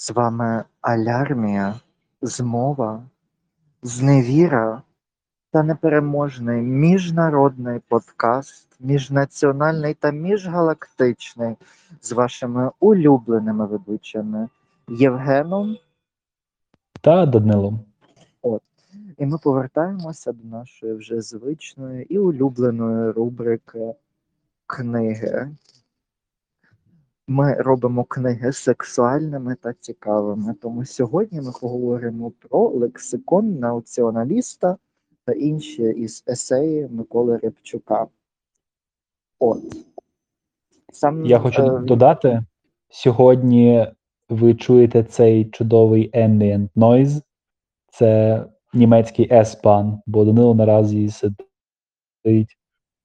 З вами Алярмія, Змова, Зневіра та непереможний міжнародний подкаст, міжнаціональний та міжгалактичний з вашими улюбленими ведучими Євгеном. та Данилом. І ми повертаємося до нашої вже звичної і улюбленої рубрики книги. Ми робимо книги сексуальними та цікавими. Тому сьогодні ми поговоримо про лексикон націоналіста та інші із есеї Миколи Рябчука. От. Сам, Я хочу е, додати: сьогодні ви чуєте цей чудовий ambient noise. Це німецький S-Bahn, бо Данило наразі сидить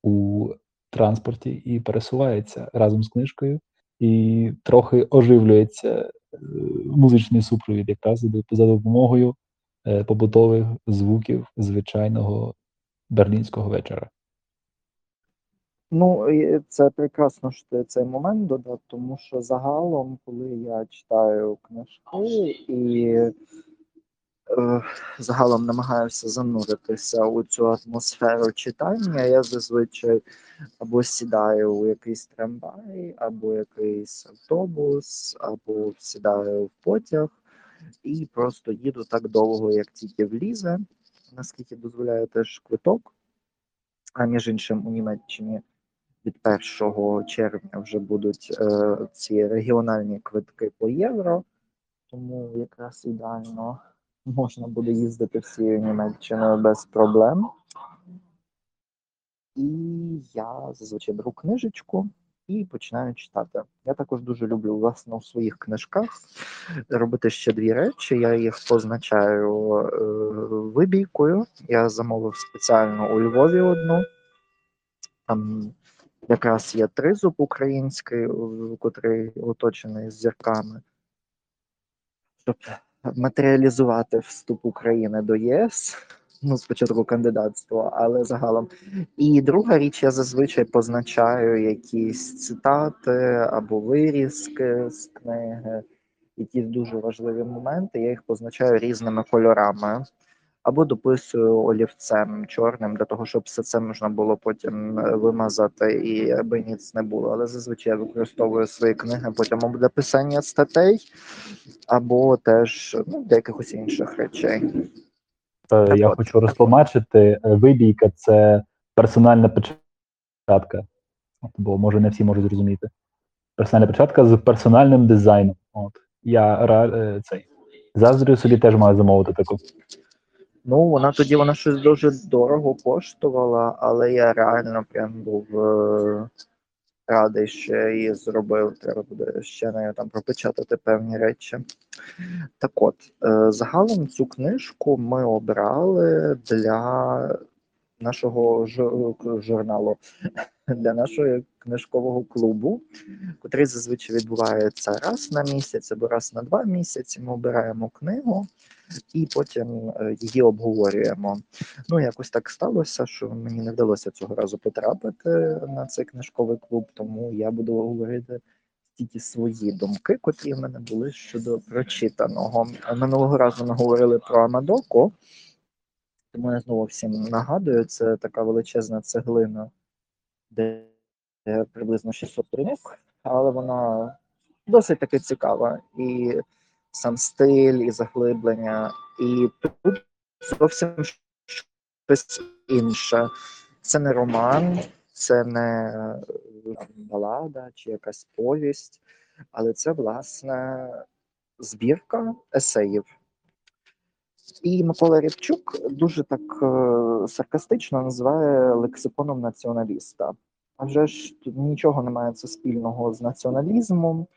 у транспорті і пересувається разом з книжкою, і трохи оживлюється е, музичний супровід, якраз за за допомогою е, побутових звуків звичайного берлінського вечора. Ну, і це прекрасно, що ти цей момент додав, тому що загалом, коли я читаю книжки і загалом намагаюся зануритися у цю атмосферу читання, я зазвичай або сідаю у якийсь трамвай, або якийсь автобус, або сідаю в потяг і просто їду так довго, як тільки влізе, наскільки дозволяє теж квиток. А між іншим, у Німеччині від 1 червня вже будуть е, ці регіональні квитки по євро, тому якраз ідеально можна буде їздити всією Німеччиною без проблем. І я зазвичай беру книжечку і починаю читати. Я також дуже люблю власне у своїх книжках робити ще дві речі. Я їх позначаю е, вибійкою. Я замовив спеціально у Львові одну. Там якраз є тризуб український, котрий оточений зірками, щоб матеріалізувати вступ України до ЄС. Ну, спочатку кандидатство, але загалом. І друга річ, я зазвичай позначаю якісь цитати або вирізки з книги, якісь дуже важливі моменти. Я їх позначаю різними кольорами або дописую олівцем чорним для того, щоб все це можна було потім е, вимазати і аби ніц не було. Але зазвичай я використовую свої книги потім для писання статей, або теж ну, для якихось інших речей. Е, Так Я от. хочу розтлумачити, е, вибійка це персональна печатка. Бо може не всі можуть зрозуміти. Персональна печатка з персональним дизайном. От. Я цей заздрю собі теж маю замовити таку. Ну, вона тоді вона щось дуже дорого коштувала, але я реально прям був е, радий, що я її зробив. Треба буде ще нею там пропечатати певні речі. Так от, е, загалом цю книжку ми обрали для нашого жу- журналу, для нашого книжкового клубу, котрий зазвичай відбувається раз на місяць або раз на два місяці. Ми обираємо книгу і потім е, її обговорюємо. Ну, якось так сталося, що мені не вдалося цього разу потрапити на цей книжковий клуб, тому я буду говорити тільки свої думки, котрі в мене були щодо прочитаного. Минулого разу ми говорили про Амадоку, тому я знову всім нагадую, це така величезна цеглина, де приблизно 600 сторінок, але вона досить таки цікава. І сам стиль, і заглиблення, і тут зовсім щось інше. Це не роман, це не е, балада чи якась повість, але це власне збірка есеїв. І Микола Рябчук дуже так е, саркастично називає лексиконом націоналіста. А вже ж нічого немає це спільного з націоналізмом,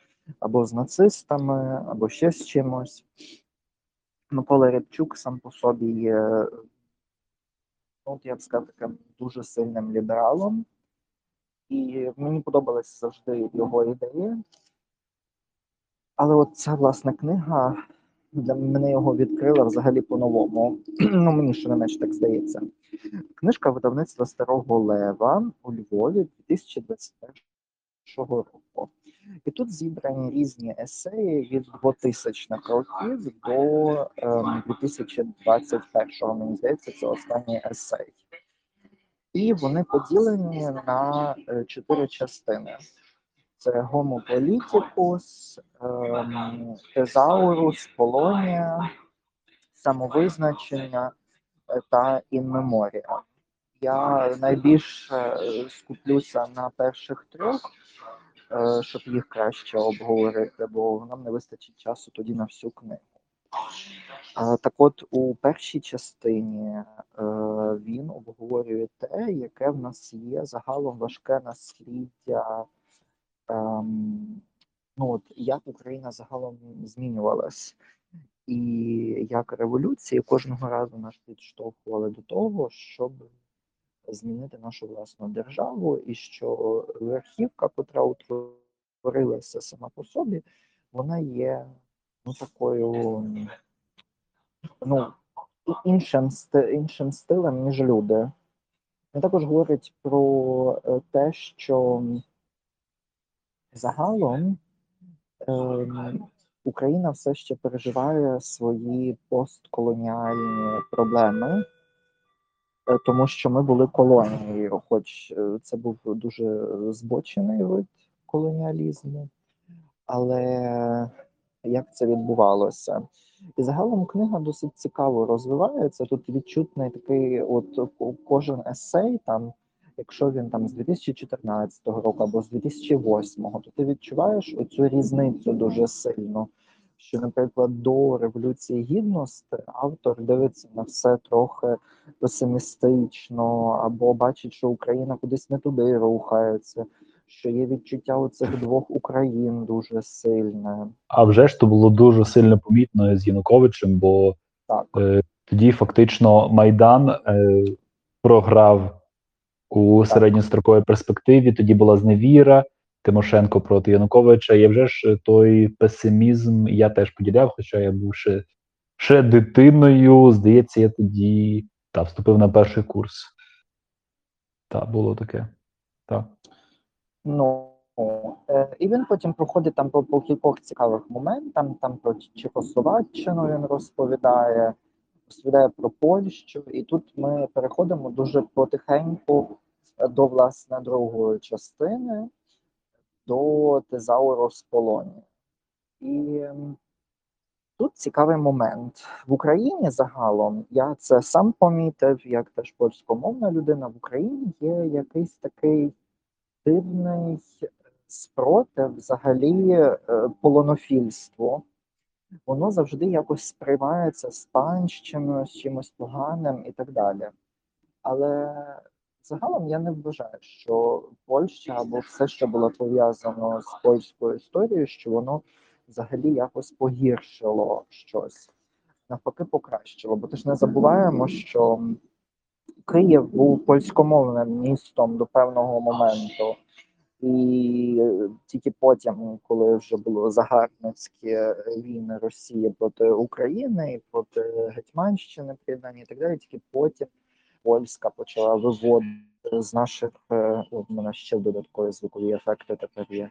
або з нацистами, або ще з чимось. Микола Рябчук сам по собі є, ну, я б сказав, таким дуже сильним лібералом. І мені подобалися завжди його ідеї. Але от ця власна книга для мене його відкрила взагалі по-новому. ну, мені щонайменше так здається. Книжка видавництва Старого Лева у Львові 2021 року. І тут зібрані різні есеї від 2000-х років до ем, 2021-го, мені здається, це останній есей. І вони поділені на е, чотири частини: це Homo ем, Тезаурус, Полонія, самовизначення е, та memoria. Я найбільше е, скуплюся на перших трьох, щоб їх краще обговорити, бо нам не вистачить часу тоді на всю книгу. Е, Так от, у першій частині е, він обговорює те, яке в нас є загалом важке насліддя, ем, ну от як Україна загалом змінювалась, і як революції кожного разу нас підштовхували до того, щоб змінити нашу власну державу, і що верхівка, котра утворилася сама по собі, вона є ну такою ну іншим іншим стилем, ніж люди. Він також говорить про е, те, що загалом ем, Україна все ще переживає свої постколоніальні проблеми, е, тому що ми були колонією, хоч е, це був дуже збочений вид колоніалізму, але як це відбувалося? І загалом книга досить цікаво розвивається. Тут відчутний такий, от кожен есей, там, якщо він там з 2014 року або з 2008, то ти відчуваєш оцю різницю дуже сильно. Що, наприклад, до Революції Гідності автор дивиться на все трохи песимістично, або бачить, що Україна кудись не туди рухається, що є відчуття оцих двох Україн дуже сильне. А вже ж то було дуже сильно помітно з Януковичем, бо Так. е, тоді фактично Майдан е, програв у середньостроковій перспективі. Тоді була зневіра Тимошенко проти Януковича. І вже ж той песимізм я теж поділяв, хоча я був ще, ще дитиною. Здається, я тоді та, вступив на перший курс. Так, було таке. Так. Ну е, і він потім проходить там по, по кількох цікавих моментам. Там про Чехословаччину він розповідає, розповідає про Польщу, і тут ми переходимо дуже потихеньку е, до власне другої частини, до тезауру з Полонії. І ем, тут цікавий момент в Україні загалом. Я це сам помітив, як теж польськомовна людина в Україні є якийсь такий дивний спротив взагалі е, полонофільству. Воно завжди якось сприймається з панщиною, з чимось поганим і так далі. Але загалом я не вважаю, що Польща або все, що було пов'язано з польською історією, що воно взагалі якось погіршило щось, навпаки, покращило. Бо ти ж не забуваємо, що Київ був польськомовним містом до певного моменту. І тільки потім, коли вже було загарбницькі війни Росії проти України і проти Гетьманщини приєднання і так далі, тільки потім польська почала виводити з наших е, у мене ще додаткові звукові ефекти тепер є.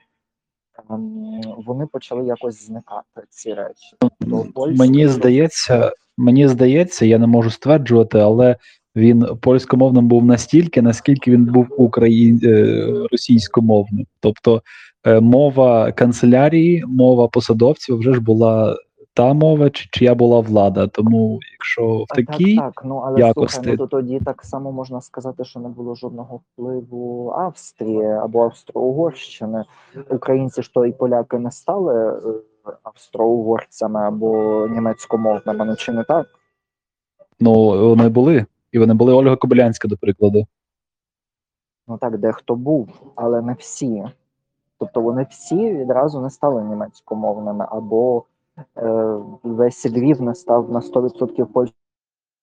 Ем, Вони почали якось зникати ці речі. Тобто польська- Мені здається, мені здається, я не можу стверджувати, але він польськомовним був настільки, наскільки він був україн... е, російськомовним. Тобто е, мова канцелярії, мова посадовців вже ж була та мова, чи чия була влада. Тому, якщо в такій Так, так, ну але якості. слухай, ну то тоді так само можна сказати, що не було жодного впливу Австрії або Австро-Угорщини. Українці ж то і поляки не стали е, австро-угорцями або німецькомовними, ну чи не так? ну вони були, і вони були Ольга Кобилянська, до прикладу. Ну так, дехто був, але не всі. Тобто вони всі відразу не стали німецькомовними, або весь Львів не став на 100%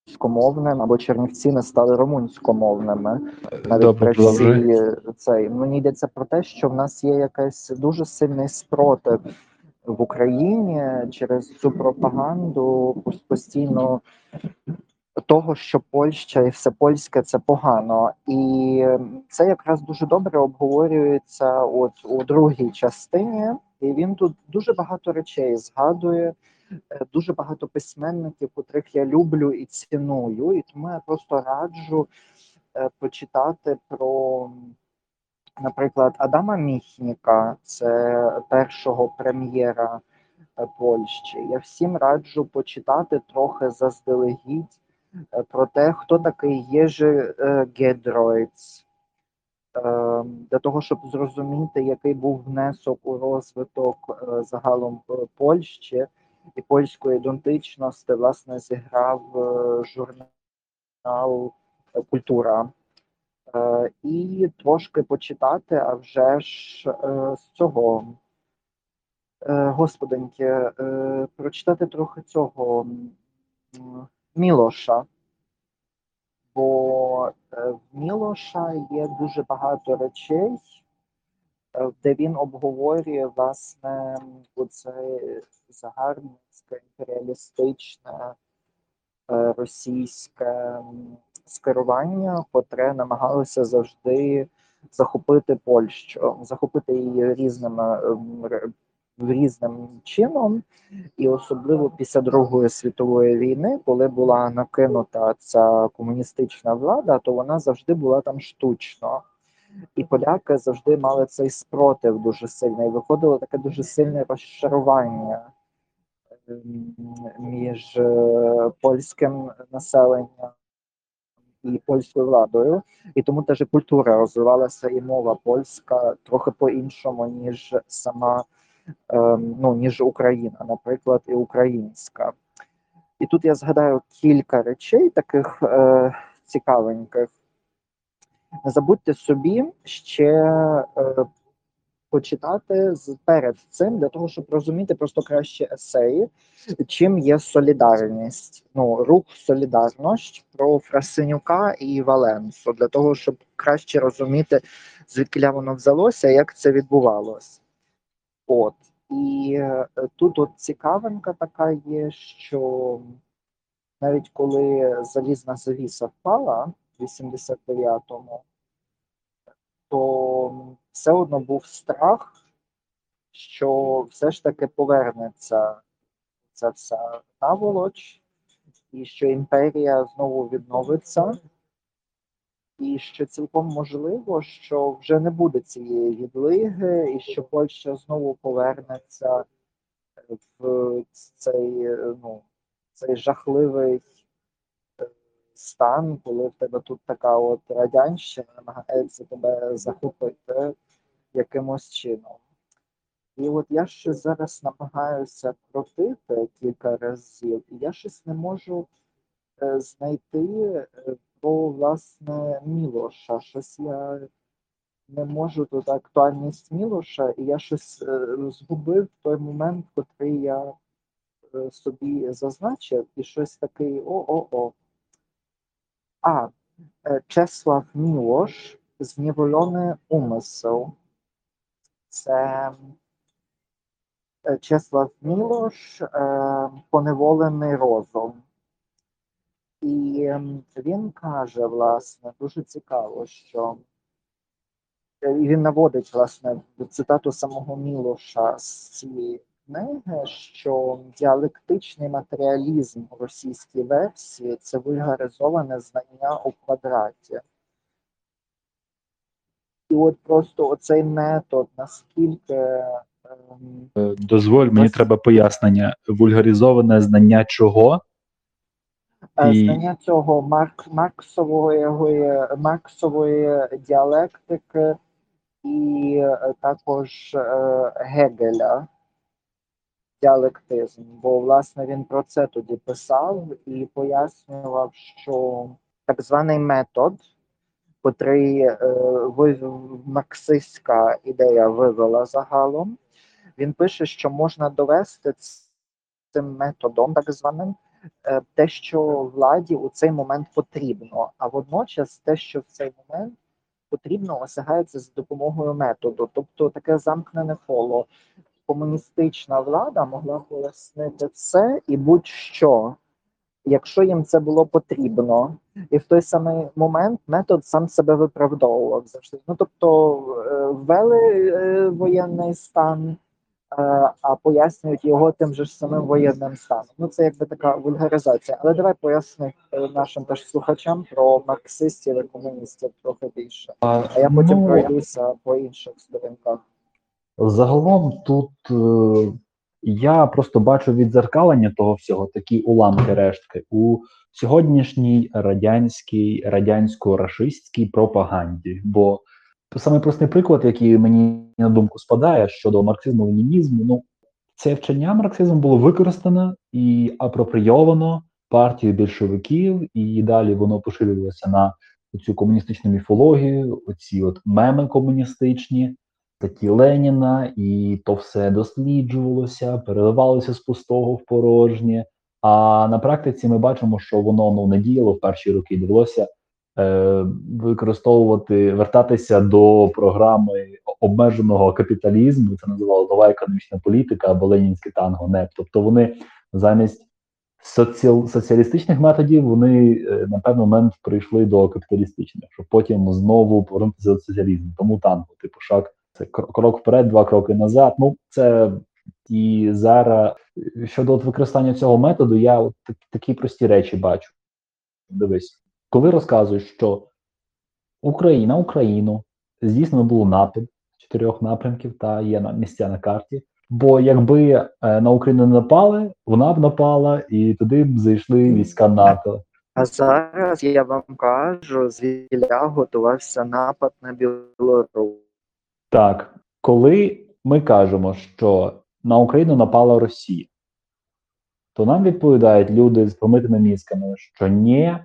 польськомовним, або Чернівці не стали румунськомовними. Навіть Добре, при всій е, цей мені йдеться про те, що в нас є якийсь дуже сильний спротив в Україні через цю пропаганду постійно того, що Польща і все польське це погано. І це якраз дуже добре обговорюється от у другій частині, і він тут дуже багато речей згадує, е, дуже багато письменників, котрих я люблю і ціную. І тому я просто раджу е, почитати про, наприклад, Адама Міхніка, це першого прем'єра е, Польщі. Я всім раджу почитати трохи заздалегідь про те, хто такий Єжи Гедройц, для того, щоб зрозуміти, який був внесок у розвиток е, загалом е, Польщі і польської ідентичності, власне, зіграв е, журнал Культура. І трошки почитати, а вже ж з цього. Господеньки, прочитати трохи цього Мілоша. Бо е, в Мілоша є дуже багато речей, е, де він обговорює власне оце загарбницьке, імперіалістичне е, російське скерування, котре намагалося завжди захопити Польщу, захопити її різними різним чином, і особливо після Другої світової війни, коли була накинута ця комуністична влада, то вона завжди була там штучно. І поляки завжди мали цей спротив дуже сильний. Виходило таке дуже сильне розчарування ем, між е, польським населенням і польською владою, і тому теж культура розвивалася і мова польська трохи по-іншому, ніж сама ну, ніж Україна, наприклад, і українська. І тут я згадаю кілька речей таких е, цікавеньких. Не забудьте собі ще е, почитати перед цим для того, щоб розуміти просто краще есеї, чим є солідарність. Ну, рух солідарність про Фрасинюка і Валенсу, для того, щоб краще розуміти, звідки воно взялося, як це відбувалось. От. І е, тут от цікавинка така є, що навіть коли залізна завіса впала в 89-му, то все одно був страх, що все ж таки повернеться ця вся наволоч, і що імперія знову відновиться, і що цілком можливо, що вже не буде цієї відлиги, і що Польща знову повернеться в цей, е, ну, цей жахливий е, стан, коли в тебе тут така от радянщина намагається тебе захопити якимось чином. І от я ще зараз намагаюся крутити кілька разів, і я щось не можу е, знайти про власне Мілоша. Щось я не можу тут актуальність Мілоша, і я щось е, згубив той момент, котрий я е, собі зазначив, і щось такий о-о-о. А, е, Чеслав Мілош, зневолений умисел. Це Чеслав Мілош, поневолений розум. І ем, він каже, власне, дуже цікаво, що е, і він наводить власне цитату самого Мілоша з цієї книги, що діалектичний матеріалізм у російській версії це вульгаризоване знання у квадраті. І от просто оцей метод, наскільки ем, Е, Дозволь, мені треба пояснення. Вульгаризоване знання чого? Знання цього Марк, Марксової, Марксової діалектики і е, також е, Гегеля. Діалектизм, бо власне він про це тоді писав і пояснював, що так званий метод, котрий е, марксистська ідея вивела загалом, він пише, що можна довести цим методом, так званим, те, що владі у цей момент потрібно, а водночас те, що в цей момент потрібно, осягається за допомогою методу, тобто таке замкнене коло. Комуністична влада могла пояснити все і будь-що, якщо їм це було потрібно, і в той самий момент метод сам себе виправдовував завжди. Ну тобто е, ввели е, воєнний стан, е, а пояснюють його тим же ж самим воєнним станом. Ну це якби така вульгаризація. Але давай поясни е, нашим теж слухачам про марксистів і комуністів трохи більше. А я потім Ну, пройдуся по інших сторінках. Загалом тут е, я просто бачу відзеркалення того всього, такі уламки рештки у сьогоднішній радянській радянсько-рашистській пропаганді. Бо саме простий приклад, який мені на думку спадає щодо марксизму ленінізму, ну це вчення марксизму було використано і апроприйовано партією більшовиків, і далі воно поширювалося на цю комуністичну міфологію, оці от меми комуністичні статті Леніна, і то все досліджувалося, переливалося з пустого в порожнє. А на практиці ми бачимо, що воно ну не діяло в перші роки. Довелося використовувати, вертатися до програми обмеженого капіталізму. Це називало нова економічна політика або ленінське танго НЕП. Тобто вони замість соціал, соціалістичних методів вони е, на певний момент прийшли до капіталістичних, щоб потім знову повернутися до соціалізму. Тому танго, типу, шаг це кр- крок вперед, два кроки назад. Ну це і зараз е, щодо от використання цього методу, я от такі прості речі бачу. Дивись, коли розказують, що Україна, Україну здійснено було напад чотирьох напрямків та є на місця на карті. Бо якби е, на Україну не напали, вона б напала, і туди б зайшли війська НАТО. А зараз я вам кажу, звіля готувався напад на Білорусь. Так, коли ми кажемо, що на Україну напала Росія, то нам відповідають люди з помитими мізками, що ні,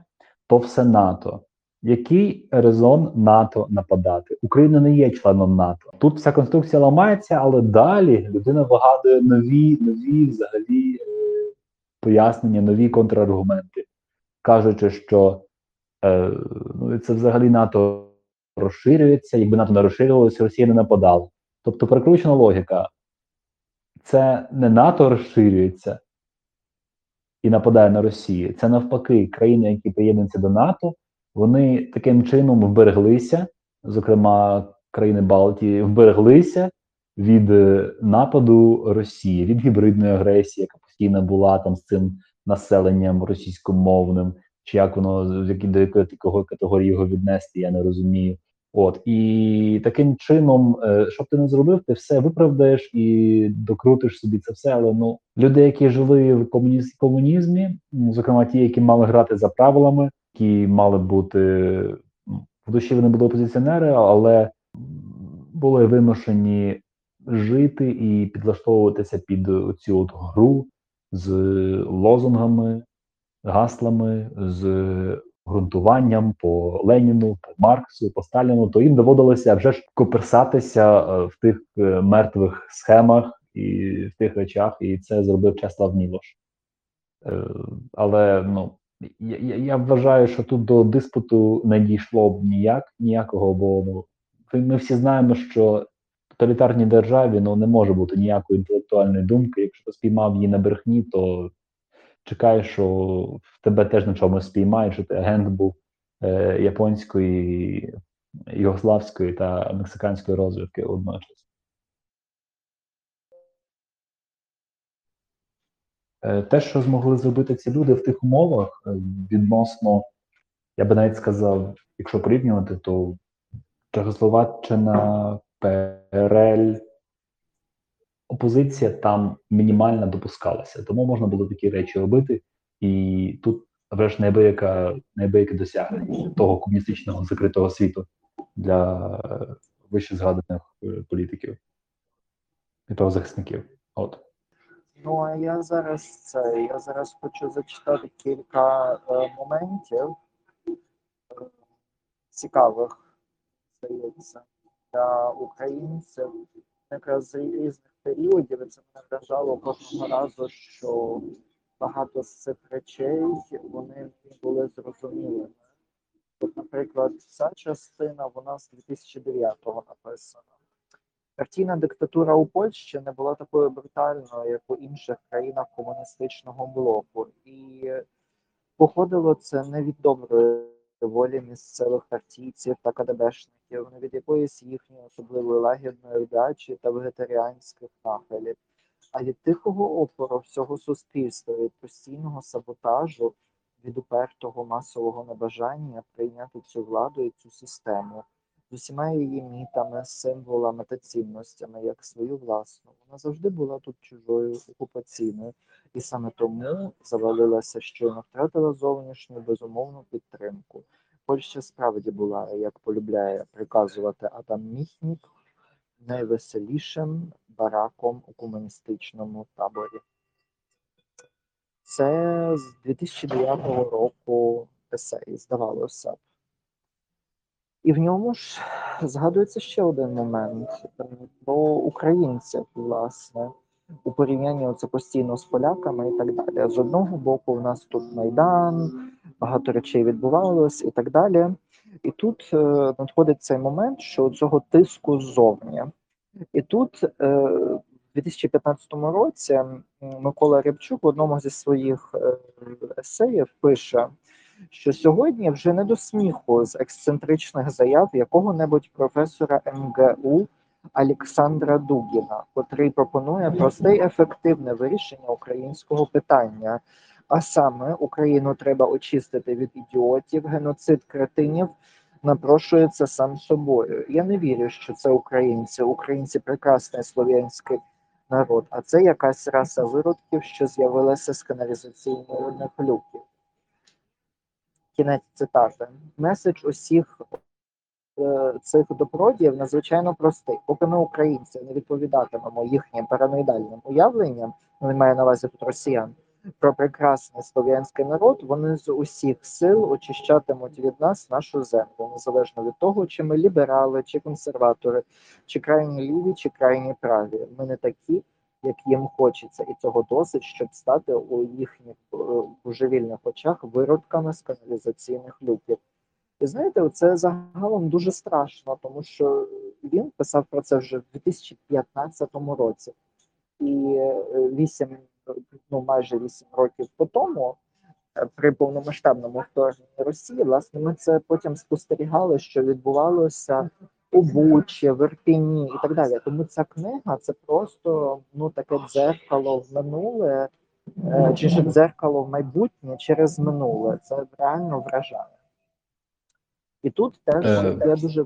то все НАТО. Який резон НАТО нападати? Україна не є членом НАТО. Тут вся конструкція ламається, але далі людина вигадує нові, нові взагалі е, пояснення, нові контраргументи, кажучи, що е, ну, це взагалі НАТО розширюється. Якби НАТО не розширювалося, Росія не нападала. Тобто перекручена логіка. Це не НАТО розширюється і нападає на Росію. Це навпаки, країни, які приєднуються до НАТО, вони таким чином вбереглися, зокрема країни Балтії, вбереглися від е, нападу Росії, від гібридної агресії, яка постійно була там з цим населенням російськомовним, чи як воно до якої категорії його віднести, я не розумію. От і таким чином, е, що б ти не зробив, ти все виправдаєш і докрутиш собі це все. Але ну люди, які жили в комуніз- комунізмі, ну, зокрема ті, які мали грати за правилами, які мали бути ну, в душі, вони були опозиціонери, але були вимушені жити і підлаштовуватися під цю от гру з лозунгами, гаслами, з ґрунтуванням по Леніну, по Марксу, по Сталіну, то їм доводилося вже ж коперсатися е, в тих е, мертвих схемах і в тих речах, і це зробив Чеслав Мілош. Е, Але ну я- я вважаю, що тут до диспуту не дійшло б ніяк ніякого, бо ну, ми всі знаємо, що в тоталітарній державі ну не може бути ніякої інтелектуальної думки. Якщо ти спіймав її на брехні, то чекаєш, що тебе теж на чомусь спіймають, що ти агент був е, японської, югославської та мексиканської розвідки одночасно. Е, Те, що змогли зробити ці люди в тих умовах, е, відносно, я би навіть сказав, якщо порівнювати, то Чехословаччина, ПРЛ, опозиція там мінімально допускалася, тому можна було такі речі робити, і тут ж неабияка, неабияке досягнення того комуністичного закритого світу для вище згаданих е, політиків і правозахисників. От. Ну а я зараз це я зараз хочу зачитати кілька е, моментів е, цікавих, здається, для українців якраз з різних періодів. І це мене вражало кожного разу, що багато з цих речей вони були зрозумілими. От, наприклад, ця частина вона з 2009-го написана. Партійна диктатура у Польщі не була такою брутальною, як у інших країнах комуністичного блоку. І Походило це не від доброї волі місцевих партійців та кадебешників, не від якоїсь їхньої особливої лагідної вдачі та вегетаріанських нахилів, а від тихого опору всього суспільства, від постійного саботажу, від упертого масового небажання прийняти цю владу і цю систему з усіма її мітами, символами та цінностями, як свою власну. Вона завжди була тут чужою окупаційною, і саме тому завалилася, щойно втратила зовнішню безумовну підтримку. Польща справді була, як полюбляє приказувати Адам Міхнік, найвеселішим бараком у комуністичному таборі. Це з 2009 року есей, здавалося б. І в ньому ж згадується ще один момент е, про українців, власне, у порівнянні оце постійно з поляками і так далі. З одного боку, в нас тут Майдан, багато речей відбувалось і так далі. І тут е, надходить цей момент, що цього тиску ззовні. І тут е, в 2015 році Микола Рябчук в одному зі своїх есеїв пише, що сьогодні вже не до сміху з ексцентричних заяв якого-небудь професора МГУ Олександра Дугіна, котрий пропонує просте й ефективне вирішення українського питання. А саме Україну треба очистити від ідіотів, геноцид кретинів напрошується сам собою. Я не вірю, що це українці. Українці прекрасний слов'янський народ, а це якась раса виродків, що з'явилася з каналізаційних люків. Кінець цитати. Меседж усіх е, цих добродіїв надзвичайно простий. Поки ми, українці, не відповідатимемо їхнім параноїдальним уявленням, не маю на увазі тут росіян, про прекрасний слов'янський народ, вони з усіх сил очищатимуть від нас нашу землю, незалежно від того, чи ми ліберали, чи консерватори, чи крайні ліві, чи крайні праві. Ми не такі, як їм хочеться, і цього досить, щоб стати у їхніх е, божевільних очах виродками з каналізаційних люків. І знаєте, це загалом дуже страшно, тому що він писав про це вже в 2015 році, і е, вісім, ну майже вісім років по тому, е, при повномасштабному вторгненні Росії, власне, ми це потім спостерігали, що відбувалося Бучі, в Ірпіні і так далі. Тому ця книга це просто ну таке дзеркало в минуле, е, чи ж дзеркало в майбутнє через минуле. Це реально вражає. І тут теж Е, я дуже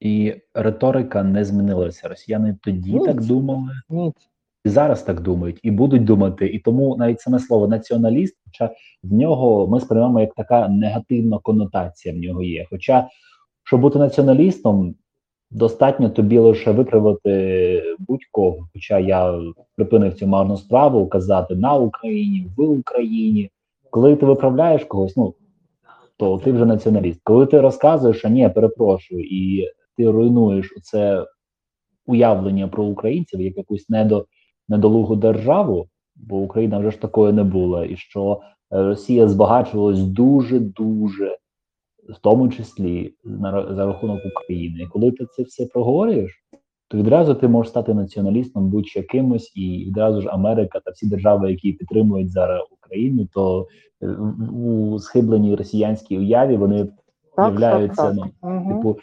І риторика не змінилася. Росіяни тоді Ні. так думали, ні, і зараз так думають, і будуть думати. І тому навіть саме слово націоналіст, хоча в нього ми сприймаємо як така негативна конотація в нього є. Хоча, щоб бути націоналістом, достатньо тобі лише виправити будь-кого. Хоча я припинив цю марну справу казати на Україні, в Україні. Коли ти виправляєш когось, ну то ти вже націоналіст. Коли ти розказуєш, а ні, перепрошую, і ти руйнуєш це уявлення про українців як якусь недо, недолугу державу, бо Україна вже ж такою не була, і що е, Росія збагачувалась дуже дуже, в тому числі на за рахунок України. І коли ти це все проговорюєш, то відразу ти можеш стати націоналістом будь-якимось, і відразу ж Америка та всі держави, які підтримують зараз Україну, то е, у схибленій росіянській уяві вони так, являються так, ну, так. Типу,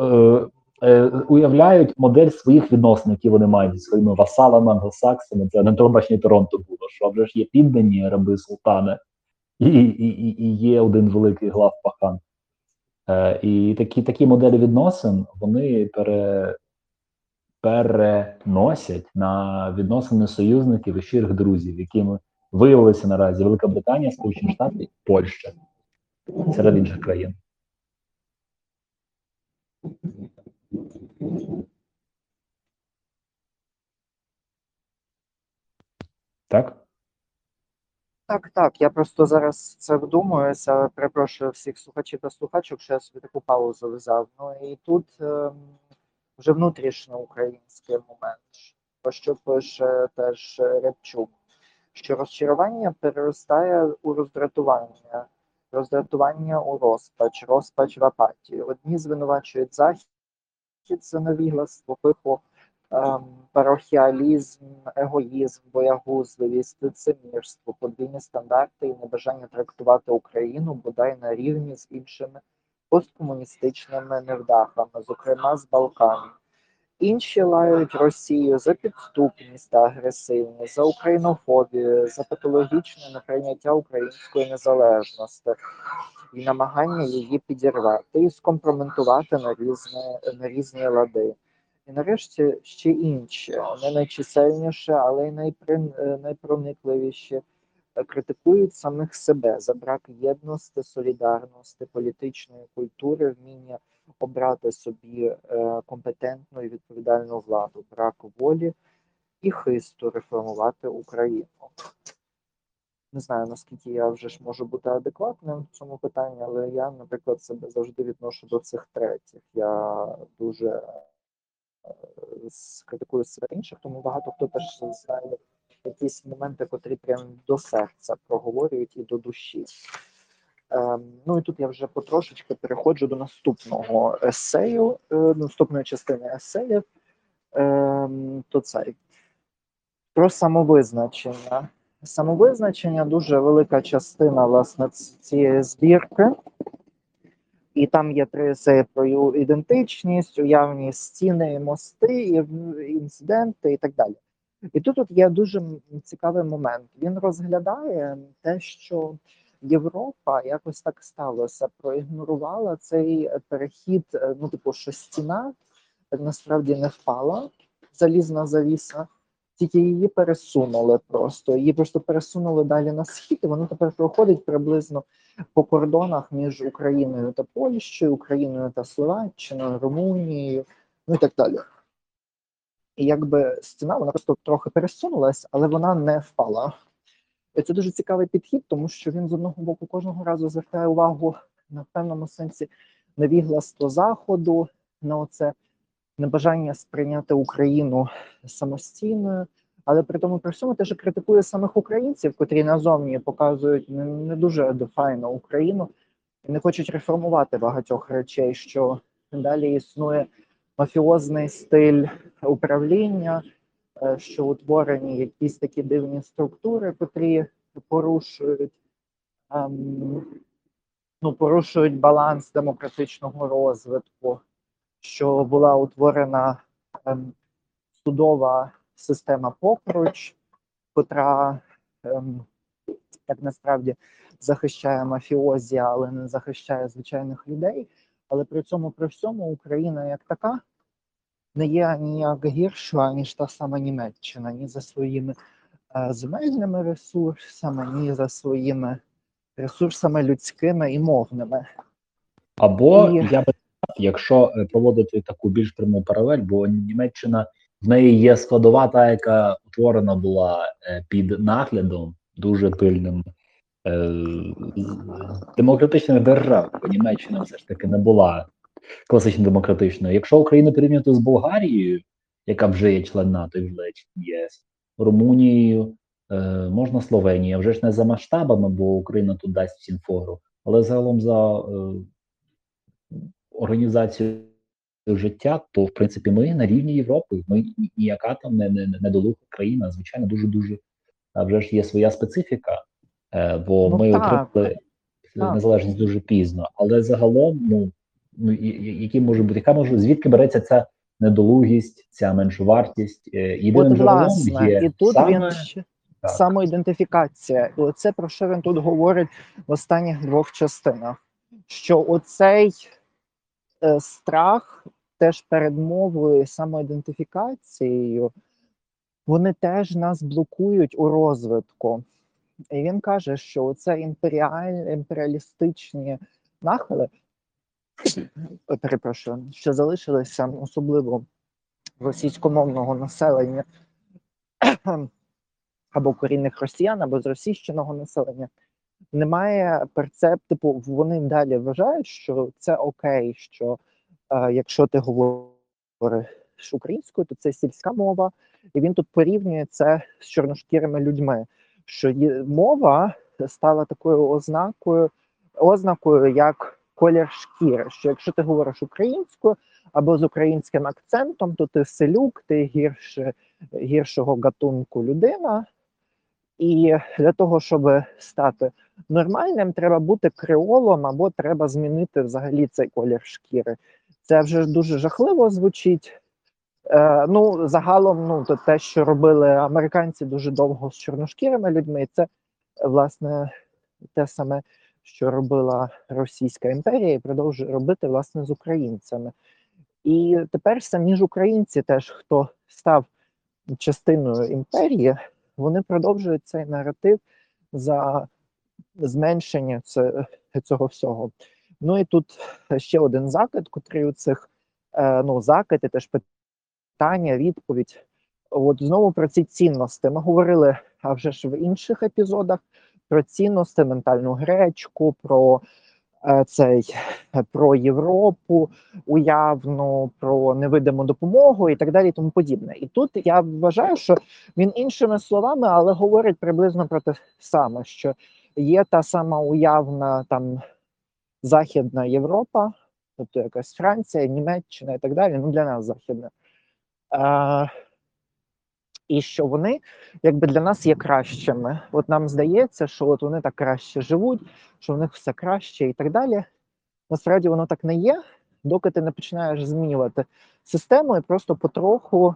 е, е, уявляють модель своїх відносин, які вони мають зі своїми васалами, англосаксами. Це на телебаченні Торонто було, що вже ж є піддані раби султана, і, і, і, є один великий глав пахан. Е, і такі, такі моделі відносин вони пере, переносять на відносини союзників і щирих друзів, якими виявилися наразі Велика Британія, Сполучені Штати Польща серед інших країн. Так? Так, так. Я просто зараз це вдумуюся. Перепрошую всіх слухачів та слухачок, що я собі таку паузу взяв. Ну і тут ем, вже внутрішньоукраїнський момент, про що пише теж Рябчук, що розчарування переростає у роздратування, роздратування у розпач, розпач в апатію. Одні звинувачують захід за невігластво, пиху ем, парохіалізм, егоїзм, боягузливість, лицемірство, подвійні стандарти і небажання трактувати Україну бодай на рівні з іншими посткомуністичними невдахами, зокрема з Балканів. Інші лають Росію за підступність та агресивність, за українофобію, за патологічне неприйняття української незалежності і намагання її підірвати і скомпрометувати на різні, на різні лади. І нарешті ще інші, не найчисельніші, але й е, найпроникливіші, критикують самих себе за брак єдності, солідарності, політичної культури, вміння обрати собі е, компетентну і відповідальну владу, брак волі і хисту реформувати Україну. Не знаю, наскільки я вже ж можу бути адекватним в цьому питанні, але я, наприклад, себе завжди відношу до цих третіх. Я дуже критикую себе інших, тому багато хто теж знає якісь моменти, котрі прям до серця проговорюють і до душі. Ем, ну і тут я вже потрошечки переходжу до наступного есею, е, наступної частини есею. Ем, то цей про самовизначення. Самовизначення дуже велика частина власне цієї збірки. І там є три есеї про ідентичність, уявні стіни мости, інциденти і так далі. І тут от є дуже цікавий момент. Він розглядає те, що Європа якось так сталося, проігнорувала цей перехід. е, Ну, типу, що стіна насправді не впала, залізна завіса, тільки її пересунули просто. Її просто пересунули далі на схід, і воно тепер проходить приблизно по кордонах між Україною та Польщею, Україною та Словаччиною, Румунією, ну і так далі. І якби стіна вона просто трохи пересунулась, але вона не впала. І це дуже цікавий підхід, тому що він з одного боку кожного разу звертає увагу на певному сенсі невігластво заходу, на оце небажання сприйняти Україну самостійною, але при тому при всьому теж критикує самих українців, котрі назовні показують не, не дуже дофайно Україну і не хочуть реформувати багатьох речей, що далі існує мафіозний стиль управління, е, що утворені якісь такі дивні структури, котрі порушують. ем, Ну, порушують баланс демократичного розвитку, що була утворена ем, судова система покруч, котра ем, як насправді захищає мафіозі, але не захищає звичайних людей. Але при цьому при всьому Україна як така не є ніяк гірша, ніж та сама Німеччина, ні за своїми е, земельними ресурсами, ні за своїми ресурсами людськими і мовними. Або І- я би якщо е, проводити таку більш пряму паралель, бо Німеччина в неї є складова, та яка утворена була е, під наглядом дуже пильним е, демократичних держав, бо Німеччина все ж таки не була класично демократичною. Якщо Україну порівняти з Болгарією, яка вже є член НАТО і вже є член ЄС, Румунією, е, можна Словенія, вже ж не за масштабами, бо Україна тут дасть всім фору, але загалом за е, організацію життя, то в принципі ми на рівні Європи. Ми ніяка там не, не, не недолуга країна. Звичайно, дуже дуже а вже ж є своя специфіка, е, бо Ну, ми так. отримали Так. незалежність дуже пізно. Але загалом, ну ну які може бути, яка може звідки береться ця недолугість, ця меншовартість? Е, Єдиним От, власне, є і тут саме він так. самоідентифікація. І оце про що він тут говорить в останніх двох частинах. Що оцей страх теж перед мовою самоідентифікацією, вони теж нас блокують у розвитку. І він каже, що це імперіаль, імперіалістичні нахили, перепрошую, що залишилися особливо російськомовного населення або корінних росіян, або зросійщеного населення, немає перцеп, типу, вони далі вважають, що це окей, що е, якщо ти говориш українською, то це сільська мова, і він тут порівнює це з чорношкірими людьми, що є, мова стала такою ознакою, ознакою як колір шкіри. Що якщо ти говориш українською, або з українським акцентом, то ти селюк, ти гірше, гіршого гатунку людина. І для того, щоб стати нормальним, треба бути креолом, або треба змінити взагалі цей колір шкіри. Це вже дуже жахливо звучить. Е, ну, загалом, ну, то те, що робили американці дуже довго з чорношкірими людьми, це власне те саме, що робила Російська імперія, і продовжує робити власне з українцями. І тепер самі ж українці, теж хто став частиною імперії, вони продовжують цей наратив за зменшення цього всього. Ну і тут ще один закид, котрий у цих е, ну, закид і теж питання, відповідь. От знову про ці цінності. Ми говорили а вже ж в інших епізодах про цінності, ментальну гречку, про цей е, про Європу уявну, про невидиму допомогу і так далі, і тому подібне. І тут я вважаю, що він іншими словами, але говорить приблизно про те саме, що є та сама уявна там Західна Європа, тобто якась Франція, Німеччина і так далі. Ну для нас західна. І що вони якби для нас є кращими. От нам здається, що от вони так краще живуть, що в них все краще і так далі. Насправді воно так не є, доки ти не починаєш змінювати систему і просто потроху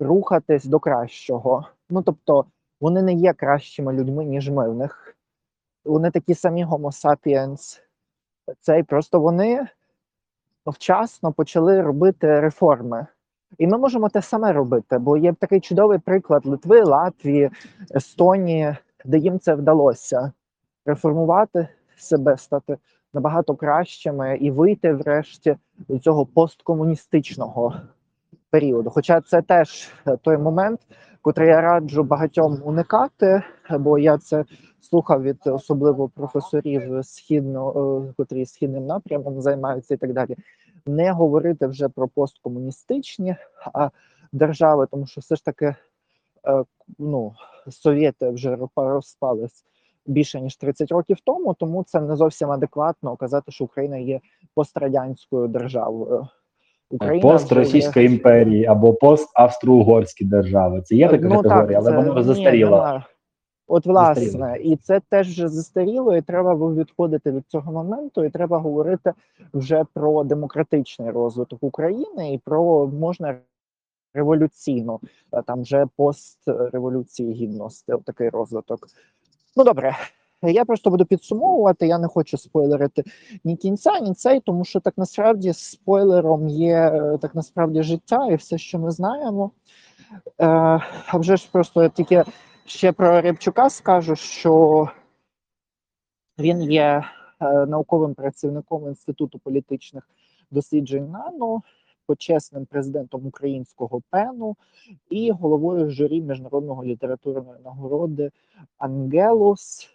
рухатись до кращого. Ну тобто вони не є кращими людьми, ніж ми. В них вони такі самі Homo sapiens. Це просто вони вчасно почали робити реформи. І ми можемо те саме робити, бо є такий чудовий приклад Литви, Латвії, Естонії, де їм це вдалося реформувати себе, стати набагато кращими і вийти врешті до цього посткомуністичного періоду. Хоча це теж той момент, котрий я раджу багатьом уникати, бо я це слухав від особливо професорів східно, е, котрі східним напрямом займаються і так далі не говорити вже про посткомуністичні а, держави, тому що все ж таки е, ну, совєти вже розпались більше ніж 30 років тому, тому це не зовсім адекватно казати, що Україна є пострадянською державою. Україна пост Російської є... імперії або пост Австро-Угорські держави. Це є така ну, категорія, так, але вона застаріла. От, власне, застаріло. і це теж вже застаріло, і треба відходити від цього моменту, і треба говорити вже про демократичний розвиток України і про можна революційну, там вже постреволюції гідності, такий розвиток. Ну добре, я просто буду підсумовувати. Я не хочу спойлерити ні кінця, ні цей, тому що так насправді спойлером є так насправді життя і все, що ми знаємо. Е, А вже ж просто тільки. Ще про Рябчука скажу, що він є е, науковим працівником Інституту політичних досліджень НАНО, почесним президентом українського пену і головою журі міжнародного літературної нагороди Ангелус.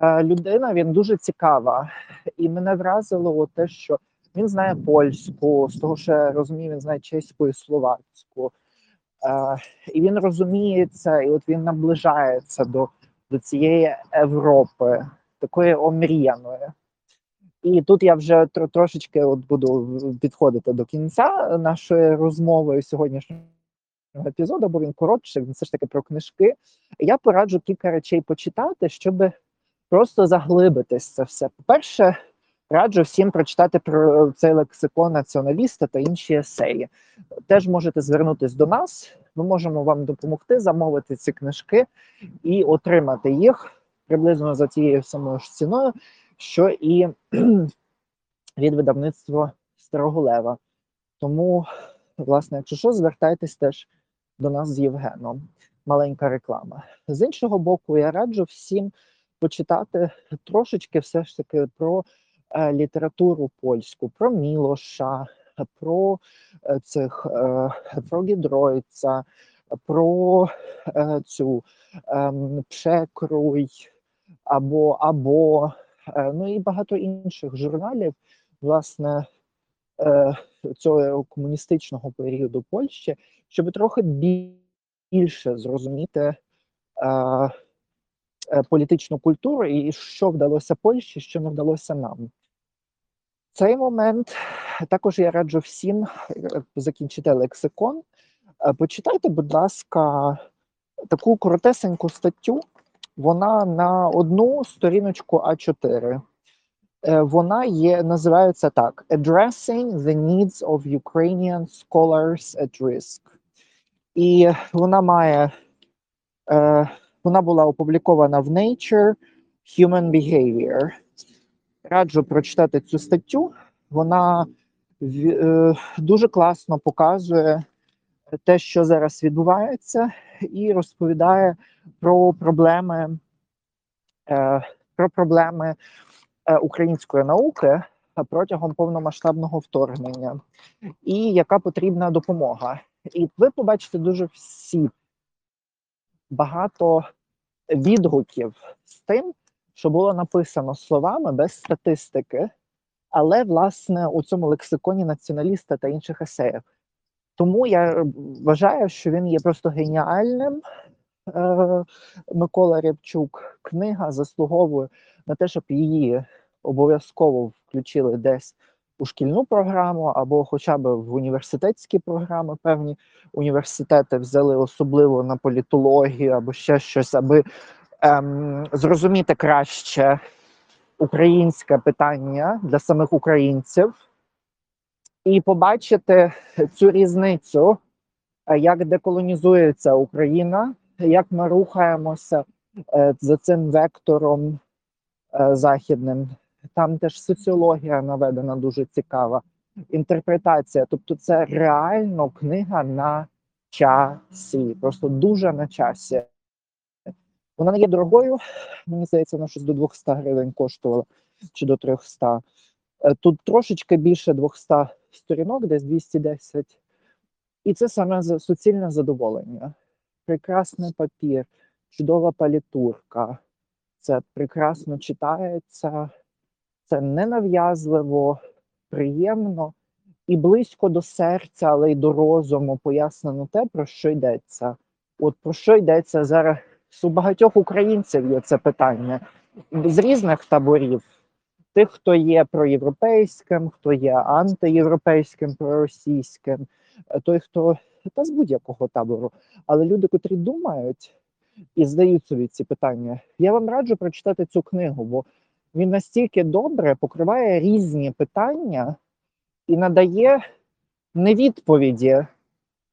Е, людина він дуже цікава, і мене вразило те, що він знає польську, з того, що я розумію, він знає чеську і словацьку. Е, і він розуміє це, і от він наближається до до цієї Європи, такої омріяної. І тут я вже трошечки от буду підходити до кінця нашої розмови сьогоднішнього епізоду, бо він коротший, він все ж таки про книжки. Я пораджу кілька речей почитати, щоб просто заглибитись це все. По-перше, Раджу всім прочитати про цей лексикон націоналіста та інші есеї. Теж можете звернутися до нас. Ми можемо вам допомогти замовити ці книжки і отримати їх приблизно за тією самою ж ціною, що і від видавництва Старого Лева. Тому, власне, якщо що, звертайтесь теж до нас з Євгеном. Маленька реклама. З іншого боку, я раджу всім почитати трошечки все ж таки про. Е, літературу польську, про Мілоша, про е, цих е, про Гідройца, про цю ем, Пшекруй або або ну і багато інших журналів, власне, цього комуністичного періоду Польщі, щоб трохи більше зрозуміти. Політичну культуру і що вдалося Польщі, що не вдалося нам. Цей момент також я раджу всім е, закінчити лексикон. Е, Почитайте, будь ласка, таку коротесеньку статтю. Вона на одну сторіночку А4. Е, Вона є, називається так: Addressing the needs of Ukrainian scholars at risk. І вона має, вона була опублікована в Nature Human Behavior. Раджу прочитати цю статтю. Вона е, дуже класно показує те, що зараз відбувається, і розповідає про проблеми, е, про проблеми е, української науки протягом повномасштабного вторгнення, і яка потрібна допомога. І ви побачите дуже всі багато відгуків з тим, що було написано словами без статистики, але власне у цьому лексиконі націоналіста та інших есеїв. Тому я вважаю, що він є просто геніальним. Е, Микола Рябчук книга заслуговує на те, щоб її обов'язково включили десь у шкільну програму або хоча б в університетські програми. Певні університети взяли особливо на політологію або ще щось, аби ем, зрозуміти краще українське питання для самих українців і побачити цю різницю, е, як деколонізується Україна, як ми рухаємося е, за цим вектором е, західним. Там теж соціологія наведена дуже цікава, інтерпретація. Тобто, це реально книга на часі, просто дуже на часі. Вона є дорогою. Мені здається, вона щось до 200 гривень коштувала чи до 300. Е, Тут трошечки більше 200 сторінок, десь 210. І це саме суцільне задоволення. Прекрасний папір, чудова палітурка. Це прекрасно читається, це ненав'язливо, приємно і близько до серця, але й до розуму пояснено те, про що йдеться. От про що йдеться зараз у багатьох українців є це питання з різних таборів. Тих, хто є проєвропейським, хто є антиєвропейським, проросійським, той, хто та з будь-якого табору. Але люди, котрі думають і задають собі ці питання, я вам раджу прочитати цю книгу, бо він настільки добре покриває різні питання і надає не відповіді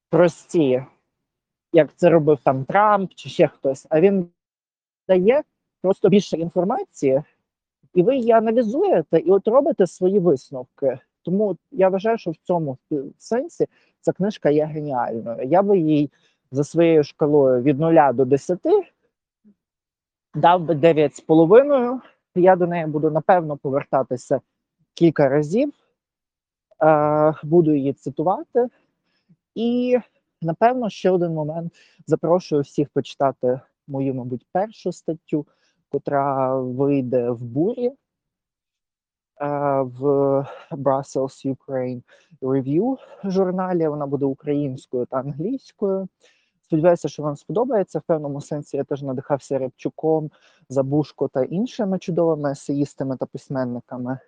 прості, як це робив там Трамп чи ще хтось, а він дає просто більше інформації, і ви її аналізуєте і от робите свої висновки. Тому я вважаю, що в цьому сенсі ця книжка є геніальною. Я би їй за своєю шкалою від 0 до 10 дав би 9,5. Я до неї буду напевно повертатися кілька разів, е, буду її цитувати. І напевно ще один момент запрошую всіх почитати мою, мабуть, першу статтю, котра вийде в бурі е, в Brussels Ukraine Review журналі. Вона буде українською та англійською. Сподіваюся, що вам сподобається. В певному сенсі я теж надихався Рябчуком, Забушко та іншими чудовими есеїстами та письменниками.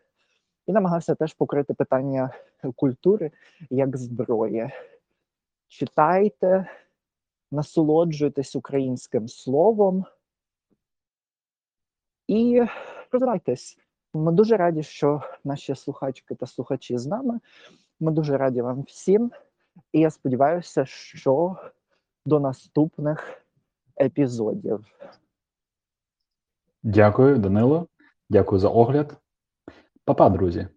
І намагався теж покрити питання культури як зброї. Читайте, насолоджуйтесь українським словом і розвивайтесь. Ми дуже раді, що наші слухачки та слухачі з нами. Ми дуже раді вам всім. І я сподіваюся, що до наступних епізодів. Дякую, Данило. Дякую за огляд. Па-па, друзі.